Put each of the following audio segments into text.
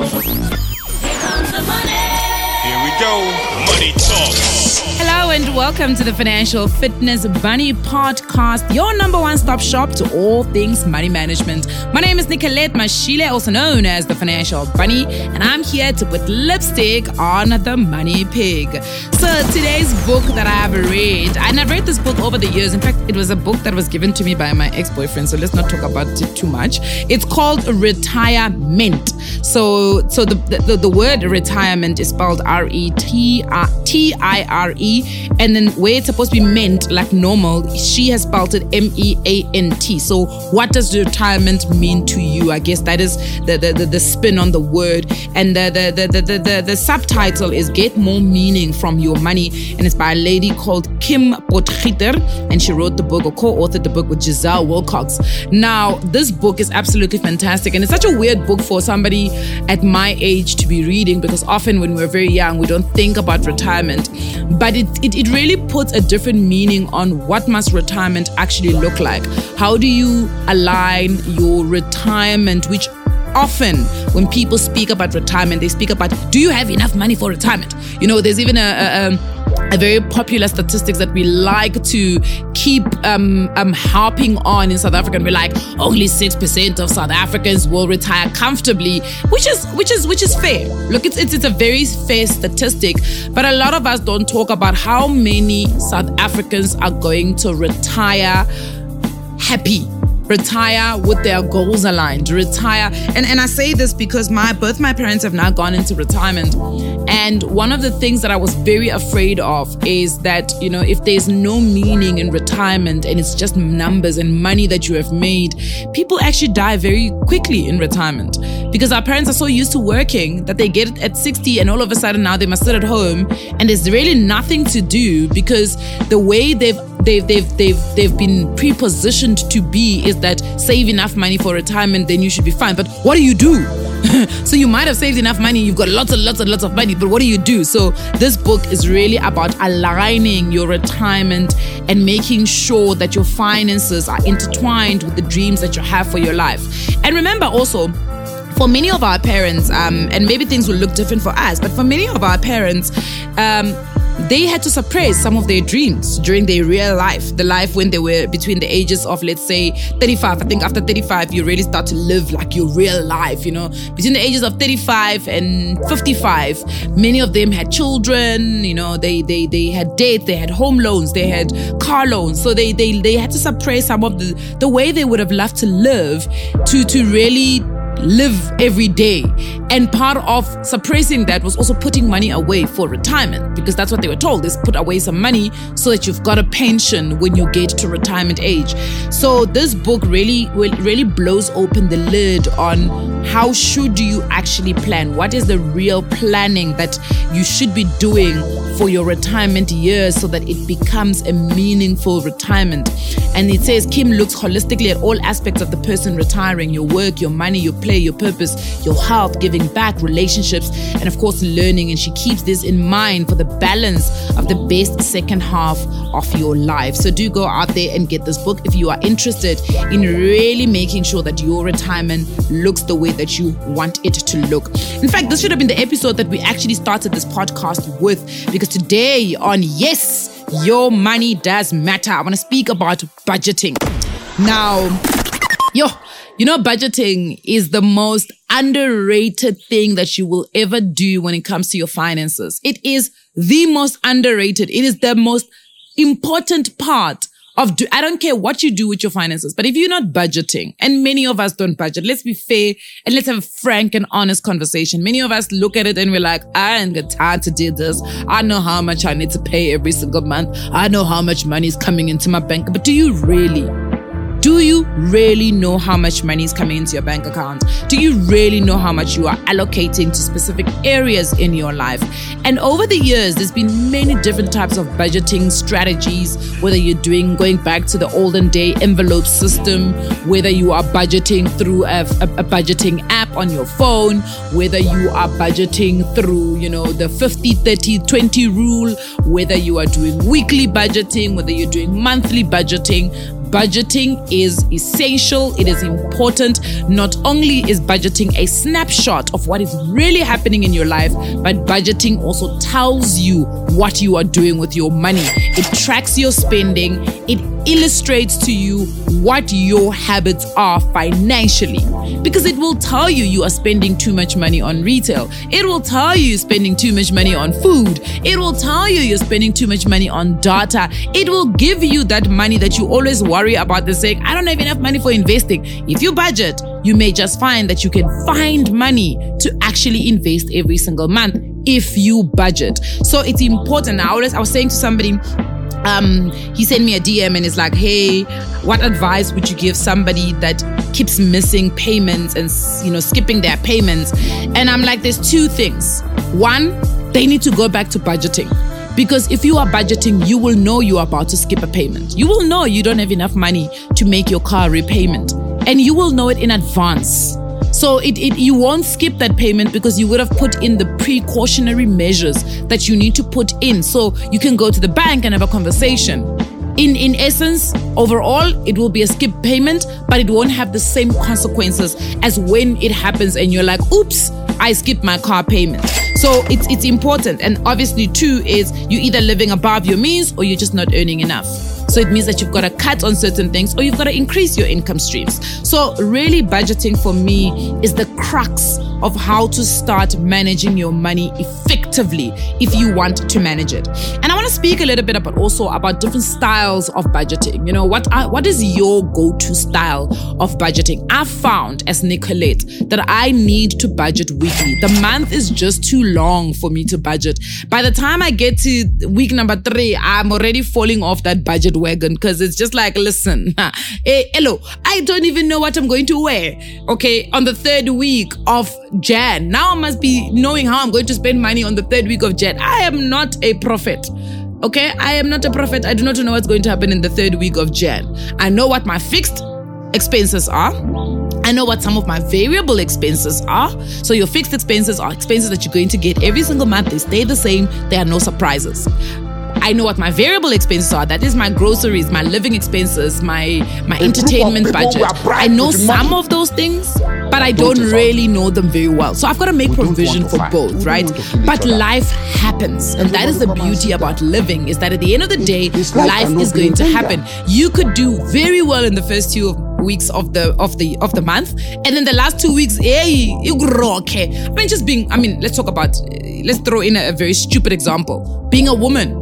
Here we go. Money talk. Hello and welcome to the Financial Fitness Bunny podcast, your number one stop shop to all things money management. My name is Nicolette Mashile, also known as the Financial Bunny, and I'm here to put lipstick on the money pig. So today's book that I have read, and I've read this book over the years. In fact, it was a book that was given to me by my ex-boyfriend, so let's not talk about it too much. It's called Retiremeant. So so the the, the word retirement is spelled R E T I R E, and then where it's supposed to be meant like normal, she has spelled it M E A N T. So what does retirement mean to you? I guess that is the the, the, the spin on the word, and the the, the the, the the subtitle is Get More Meaning from Your Money, and it's by a lady called Kim Potgieter, and she wrote the book or co-authored the book with Giselle Wilcox. Now this book is absolutely fantastic, and it's such a weird book for somebody at my age to be reading because often when we're very young we don't think about retirement but it, it, it really puts a different meaning on what must retirement actually look like. How do you align your retirement which often when people speak about retirement they speak about do you have enough money for retirement? You know there's even a, a, a a very popular statistics that we like to keep um, um, harping on in South Africa. And we're like, only six percent of South Africans will retire comfortably, which is which is which is fair. Look, it's, it's it's a very fair statistic, but a lot of us don't talk about how many South Africans are going to retire happy retire with their goals aligned retire. And and i say this because my both my parents have now gone into retirement. And one of the things that i was very afraid of is that you know if there's no meaning in retirement and it's just numbers and money that you have made people actually die very quickly in retirement. Because our parents are so used to working that they get at 60 and all of a sudden now they must sit at home and there's really nothing to do because the way they've they've they've they've they've been prepositioned to be is that save enough money for retirement then you should be fine. But what do you do? So you might have saved enough money you've got lots and lots and lots of money but what do you do? So this book is really about aligning your retirement and making sure that your finances are intertwined with the dreams that you have for your life. And remember also for many of our parents, um, and maybe things will look different for us, but for many of our parents, um, they had to suppress some of their dreams during their real life, the life when they were between the ages of, let's say, 35. I think after 35, you really start to live like your real life, you know. Between the ages of 35 and 55, many of them had children, you know, they they they had debt, they had home loans, they had car loans. So they they they had to suppress some of the the way they would have loved to live to to really live every day. And part of suppressing that was also putting money away for retirement because that's what they were told is put away some money so that you've got a pension when you get to retirement age. So this book really really blows open the lid on how should you actually plan? What is the real planning that you should be doing for your retirement years so that it becomes a meaningful retirement? And it says Kim looks holistically at all aspects of the person retiring, your work, your money, your play, your purpose, your health, giving back, relationships, and of course learning. And she keeps this in mind for the balance of the best second half of your life. So do go out there and get this book if you are interested in really making sure that your retirement looks the way that you want it to look. In fact, this should have been the episode that we actually started this podcast with because today on Yes, Your Money Does Matter, I want to speak about budgeting. Now, yo, you know, budgeting is the most underrated thing that you will ever do when it comes to your finances. It is the most underrated. It is the most important part of do, I don't care what you do with your finances, but if you're not budgeting, and many of us don't budget, let's be fair and let's have a frank and honest conversation. Many of us look at it and we're like, I ain't got time to do this. I know how much I need to pay every single month. I know how much money is coming into my bank, but do you really? Do you really know how much money is coming into your bank account? Do you really know how much you are allocating to specific areas in your life? And over the years, there's been many different types of budgeting strategies, whether you're doing going back to the olden day envelope system, whether you are budgeting through a, a, a budgeting app on your phone, whether you are budgeting through, you know, the 50, 30, 20 rule, whether you are doing weekly budgeting, whether you're doing monthly budgeting budgeting is essential, it is important. Not only is budgeting a snapshot of what is really happening in your life, but budgeting also tells you what you are doing with your money. It tracks your spending, it illustrates to you what your habits are financially because it will tell you you are spending too much money on retail. It will tell you you're spending too much money on food. It will tell you you're spending too much money on data. It will give you that money that you always worry about the saying, I don't have enough money for investing. If you budget, you may just find that you can find money to actually invest every single month if you budget. So it's important. I always I was saying to somebody, um, he sent me a DM and it's like, hey, what advice would you give somebody that keeps missing payments and you know skipping their payments? And I'm like, there's two things. One, they need to go back to budgeting. Because if you are budgeting, you will know you are about to skip a payment. You will know you don't have enough money to make your car repayment. And you will know it in advance. So it, it you won't skip that payment because you would have put in the precautionary measures that you need to put in. So you can go to the bank and have a conversation. In in essence, overall, it will be a skip payment, but it won't have the same consequences as when it happens and you're like, oops, I skipped my car payment. So it's it's important. And obviously, two is you're either living above your means or you're just not earning enough. So it means that you've got to cut on certain things or you've got to increase your income streams. So, really, budgeting for me is the crux of how to start managing your money effectively if you want to manage it. And I want to speak a little bit about also about different styles of budgeting. You know, what are, what is your go-to style of budgeting? I found as Nicolette that I need to budget weekly. The month is just too long for me to budget. By the time I get to week number 3, I'm already falling off that budget wagon because it's just like, listen, hey, eh, hello, I don't even know what I'm going to wear. Okay, on the third week of Jan, now I must be knowing how I'm going to spend money on the third week of Jan. I am not a prophet. Okay, I am not a prophet. I do not know what's going to happen in the third week of Jan. I know what my fixed expenses are. I know what some of my variable expenses are. So your fixed expenses are expenses that you're going to get every single month. They stay the same. There are no surprises. I know what my variable expenses are. That is my groceries, my living expenses, my my entertainment budget. I know some of those things, but I don't really know them very well. So I've got to make provision for both, right? But life happens, and that is the beauty about living is that at the end of the day, life is going to happen. You could do very well in the first two weeks of the of the of the month, and then the last two weeks, hey, okay. Eh? I mean, just being. I mean, let's talk about. Eh, let's throw in a, a very stupid example. Being a woman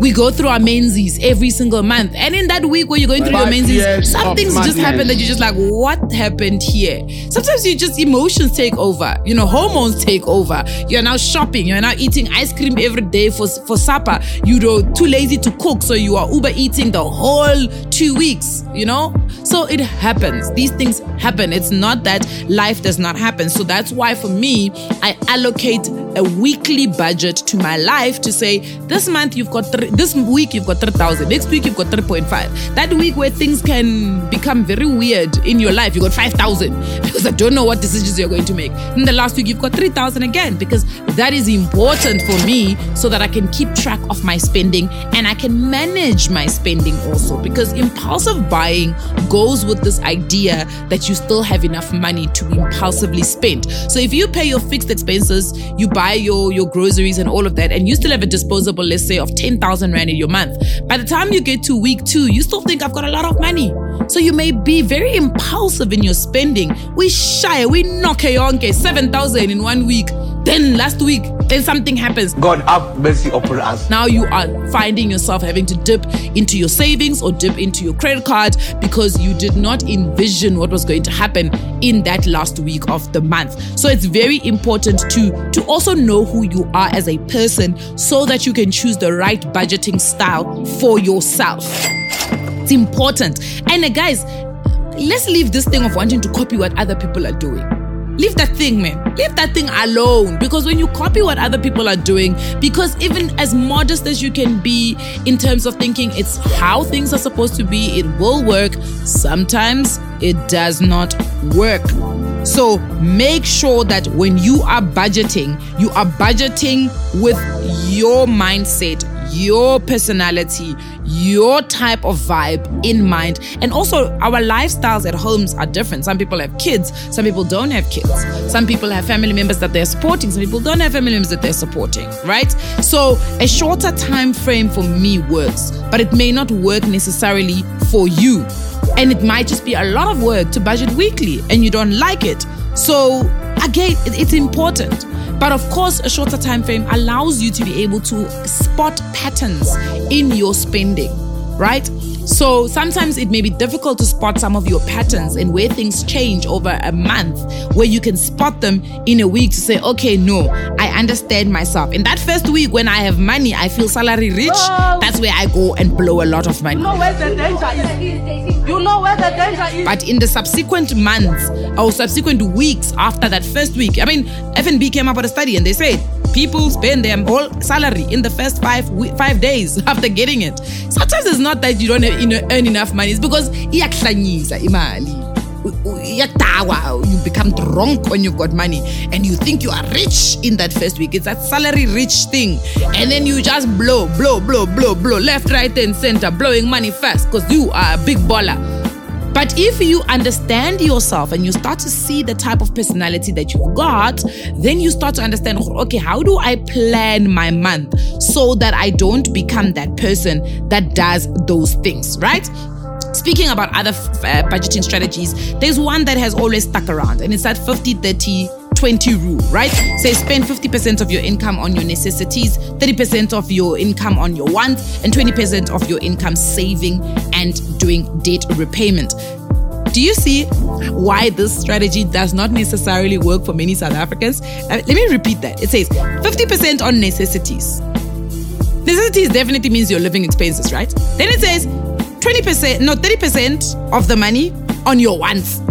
we go through our menses every single month. And in that week where you're going through Five your menses, some things just happen that you're just like, what happened here? Sometimes you just emotions take over, you know, hormones take over. You're now shopping, you're now eating ice cream every day for, for supper. You're too lazy to cook, so you are Uber eating the whole two weeks, you know? So it happens. These things happen. It's not that life does not happen. So that's why for me, I allocate a weekly budget to my life to say, this month you've got three this week you've got 3,000, next week you've got 3.5. That week where things can become very weird in your life, you got 5,000 because I don't know what decisions you're going to make. In the last week you've got 3,000 again because that is important for me so that I can keep track of my spending and I can manage my spending also because impulsive buying goes with this idea that you still have enough money to impulsively spend. So if you pay your fixed expenses, you buy your your groceries and all of that and you still have a disposable let's say of 10,000 thousand rand in your month. By the time you get to week two, you still think I've got a lot of money. So you may be very impulsive in your spending. We shy, we knock a yonke, 7,000 in one week. Then last week, then something happens. God have mercy upon us. Now you are finding yourself having to dip into your savings or dip into your credit card because you did not envision what was going to happen in that last week of the month. So it's very important to to also know who you are as a person so that you can choose the right budgeting style for yourself. It's important. And uh, guys, let's leave this thing of wanting to copy what other people are doing. Leave that thing, man. Leave that thing alone. Because when you copy what other people are doing, because even as modest as you can be in terms of thinking it's how things are supposed to be, it will work. Sometimes it does not work. So make sure that when you are budgeting, you are budgeting with your mindset, your personality, your type of vibe in mind. And also, our lifestyles at homes are different. Some people have kids, some people don't have kids. Some people have family members that they're supporting, some people don't have family members that they're supporting, right? So, a shorter time frame for me works, but it may not work necessarily for you. And it might just be a lot of work to budget weekly and you don't like it. So, again, it's important. But of course, a shorter time frame allows you to be able to spot patterns in your spending, right? So sometimes it may be difficult to spot some of your patterns and where things change over a month, where you can spot them in a week to say, okay, no, I understand myself. In that first week, when I have money, I feel salary rich, that's where I go and blow a lot of money. You know where the danger is. You know where the danger is. But in the subsequent months or subsequent weeks after that first week, I mean, FNB came up with a study and they said people spend their whole salary in the first five five days after getting it. Sometimes it's not that you don't earn enough money; it's because imali. You become drunk when you've got money, and you think you are rich in that first week. It's that salary rich thing, and then you just blow, blow, blow, blow, blow, left, right, and center, blowing money fast because you are a big baller. But if you understand yourself and you start to see the type of personality that you've got, then you start to understand okay, how do I plan my month so that I don't become that person that does those things, right? Speaking about other uh, budgeting strategies, there's one that has always stuck around, and it's that 50 30 20 rule, right? Say spend 50% of your income on your necessities, 30% of your income on your wants, and 20% of your income saving and doing debt repayment. Do you see why this strategy does not necessarily work for many South Africans? Uh, let me repeat that. It says 50% on necessities. Necessities definitely means your living expenses, right? Then it says 20%, no, 30% of the money on your wants.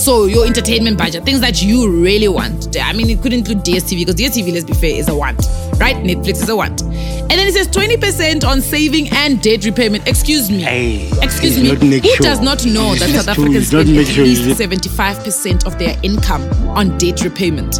So your entertainment budget, things that you really want. I mean, it could include DSTV because DSTV, let's be fair, is a want, right? Netflix is a want. And then it says 20% on saving and debt repayment. Excuse me. Hey, Excuse me. Who sure. does not know that South Africans spend make at least 75% of their income on debt repayment?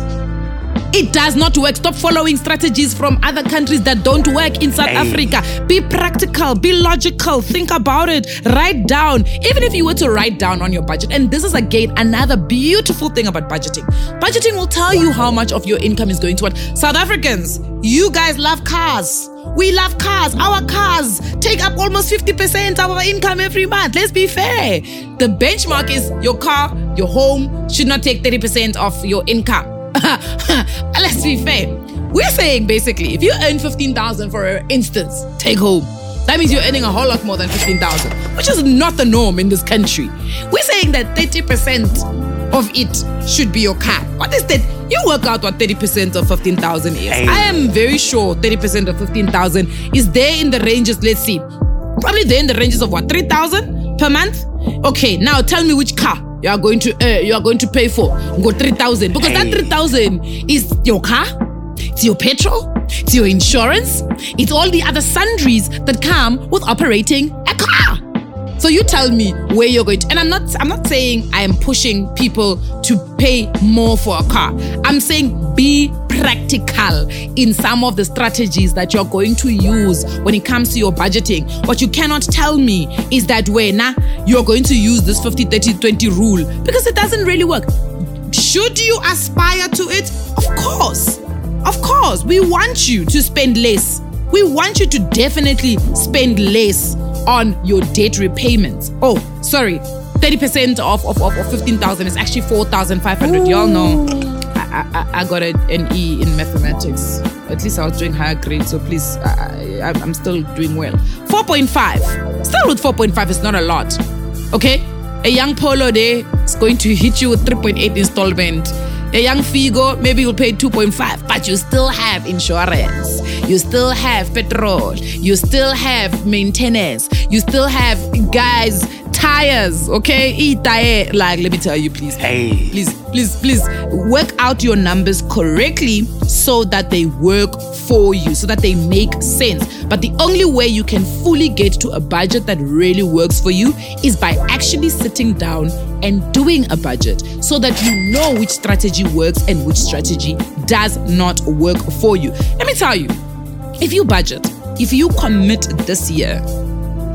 It does not work. Stop following strategies from other countries that don't work in South Hey. Africa. Be practical, be logical, think about it, write down. Even if you were to write down on your budget, and this is again another beautiful thing about budgeting. Budgeting will tell you how much of your income is going to what. South Africans, you guys love cars. We love cars. Our cars take up almost 50% of our income every month. Let's be fair. The benchmark is your car, your home should not take 30% of your income. Let's be fair. We're saying basically, if you earn 15,000 for instance, take home. That means you're earning a whole lot more than 15,000, which is not the norm in this country. We're saying that 30% of it should be your car. What is that? You work out what 30% of 15,000 is. Hey. I am very sure 30% of 15,000 is there in the ranges, let's see. Probably there in the ranges of what, 3,000 per month? Okay, now tell me which car you are going to uh, you are going to pay for. Go 3,000 because that 3,000 is your car, it's your petrol, it's your insurance, it's all the other sundries that come with operating a car. So you tell me where you're going to, and I'm not I'm not saying I am pushing people to pay more for a car. I'm saying be practical in some of the strategies that you're going to use when it comes to your budgeting. What you cannot tell me is that when nah, you're going to use this 50 30 20 rule because it doesn't really work. Should you aspire to it? Of course. Of course, we want you to spend less. We want you to definitely spend less on your debt repayments. Oh, sorry. 30% of, of, of, of 15,000 is actually 4,500. Y'all know I, I, I got a, an E in mathematics. At least I was doing higher grade, so please, I, I, I'm still doing well. 4.5. Still with 4.5 is not a lot. Okay? A young Polo there is going to hit you with 3.8 installment. A young Figo, maybe you'll pay 2.5, but you still have insurance. You still have petrol. You still have maintenance. You still have guys, tires, okay? Eat tire. Like, let me tell you, please. Hey. Please, please, please work out your numbers correctly so that they work for you, so that they make sense. But the only way you can fully get to a budget that really works for you is by actually sitting down and doing a budget so that you know which strategy works and which strategy does not work for you. Let me tell you, if you budget if you commit this year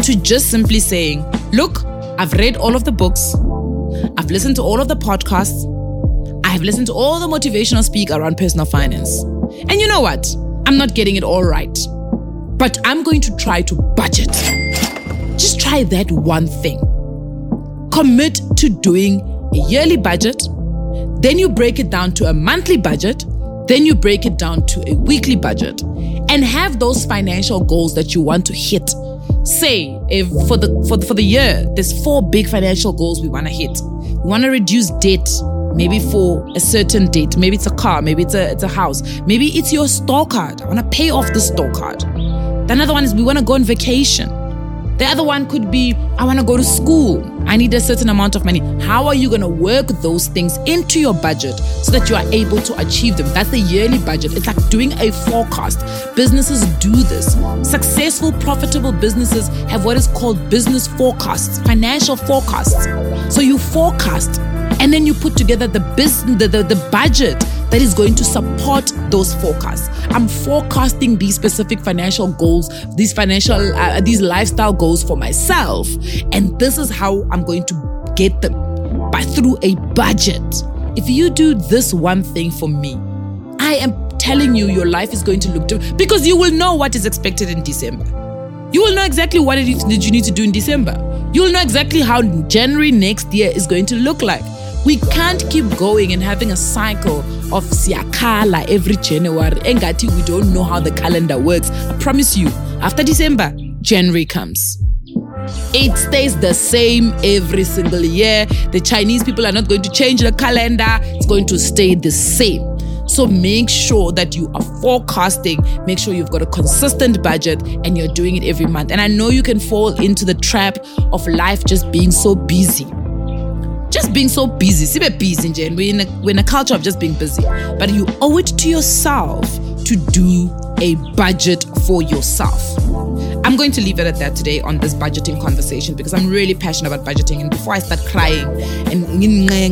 to just simply saying, look, I've read all of the books, I've listened to all of the podcasts, I've listened to all the motivational speak around personal finance. And you know what? I'm not getting it all right. But I'm going to try to budget. Just try that one thing. Commit to doing a yearly budget, then you break it down to a monthly budget, then you break it down to a weekly budget, and have those financial goals that you want to hit. Say, if for the for for the year, there's four big financial goals we want to hit. We want to reduce debt, maybe for a certain date. Maybe it's a car, maybe it's a it's a house, maybe it's your store card. I want to pay off the store card. The another one is we want to go on vacation. The other one could be I want to go to school. I need a certain amount of money. How are you going to work those things into your budget so that you are able to achieve them? That's the yearly budget. It's like doing a forecast. Businesses do this. Successful, profitable businesses have what is called business forecasts, financial forecasts. So you forecast and then you put together the business the, the, the budget that is going to support those forecasts. I'm forecasting these specific financial goals these financial uh, these lifestyle goals for myself. And this is how i'm going to get them by through a budget. If you do this one thing for me i am telling you your life is going to look different because you will know what is expected in december. You will know exactly what it is that you need to do in december. You will know exactly how january next year is going to look like we can't keep going and having a cycle of siakala every January. Engati, we don't know how the calendar works. I promise you, after December, January comes. It stays the same every single year. The Chinese people are not going to change the calendar, it's going to stay the same. So make sure that you are forecasting, make sure you've got a consistent budget and you're doing it every month. And I know you can fall into the trap of life just being so busy just being so busy. Sibe busy, Jen. We're in, a, we're in a culture of just being busy. But you owe it to yourself to do a budget for yourself. I'm going to leave it at that today on this budgeting conversation because I'm really passionate about budgeting. And before I start crying and,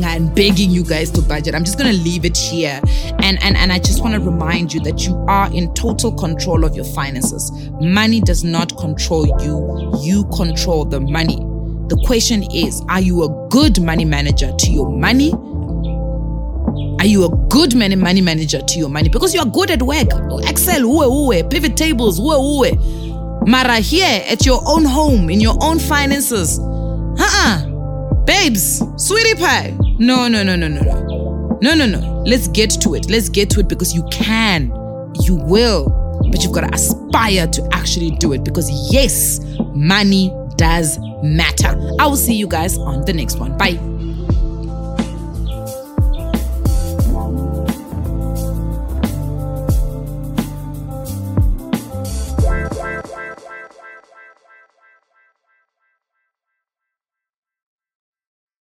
and begging you guys to budget, I'm just going to leave it here. And, and, and I just want to remind you that you are in total control of your finances. Money does not control you, you control the money. The question is Are you a good money manager to your money? Are you a good money money manager to your money? Because you are good at work. Oh, Excel, uwe, uwe, pivot tables, uwe, uwe. Mara here at your own home, in your own finances. Uh-uh. Babes, sweetie pie. No, no, no, no, no, no. No, no, no. Let's get to it. Let's get to it because you can. You will. But you've got to aspire to actually do it because, yes, money does matter. I will see you guys on the next one. Bye.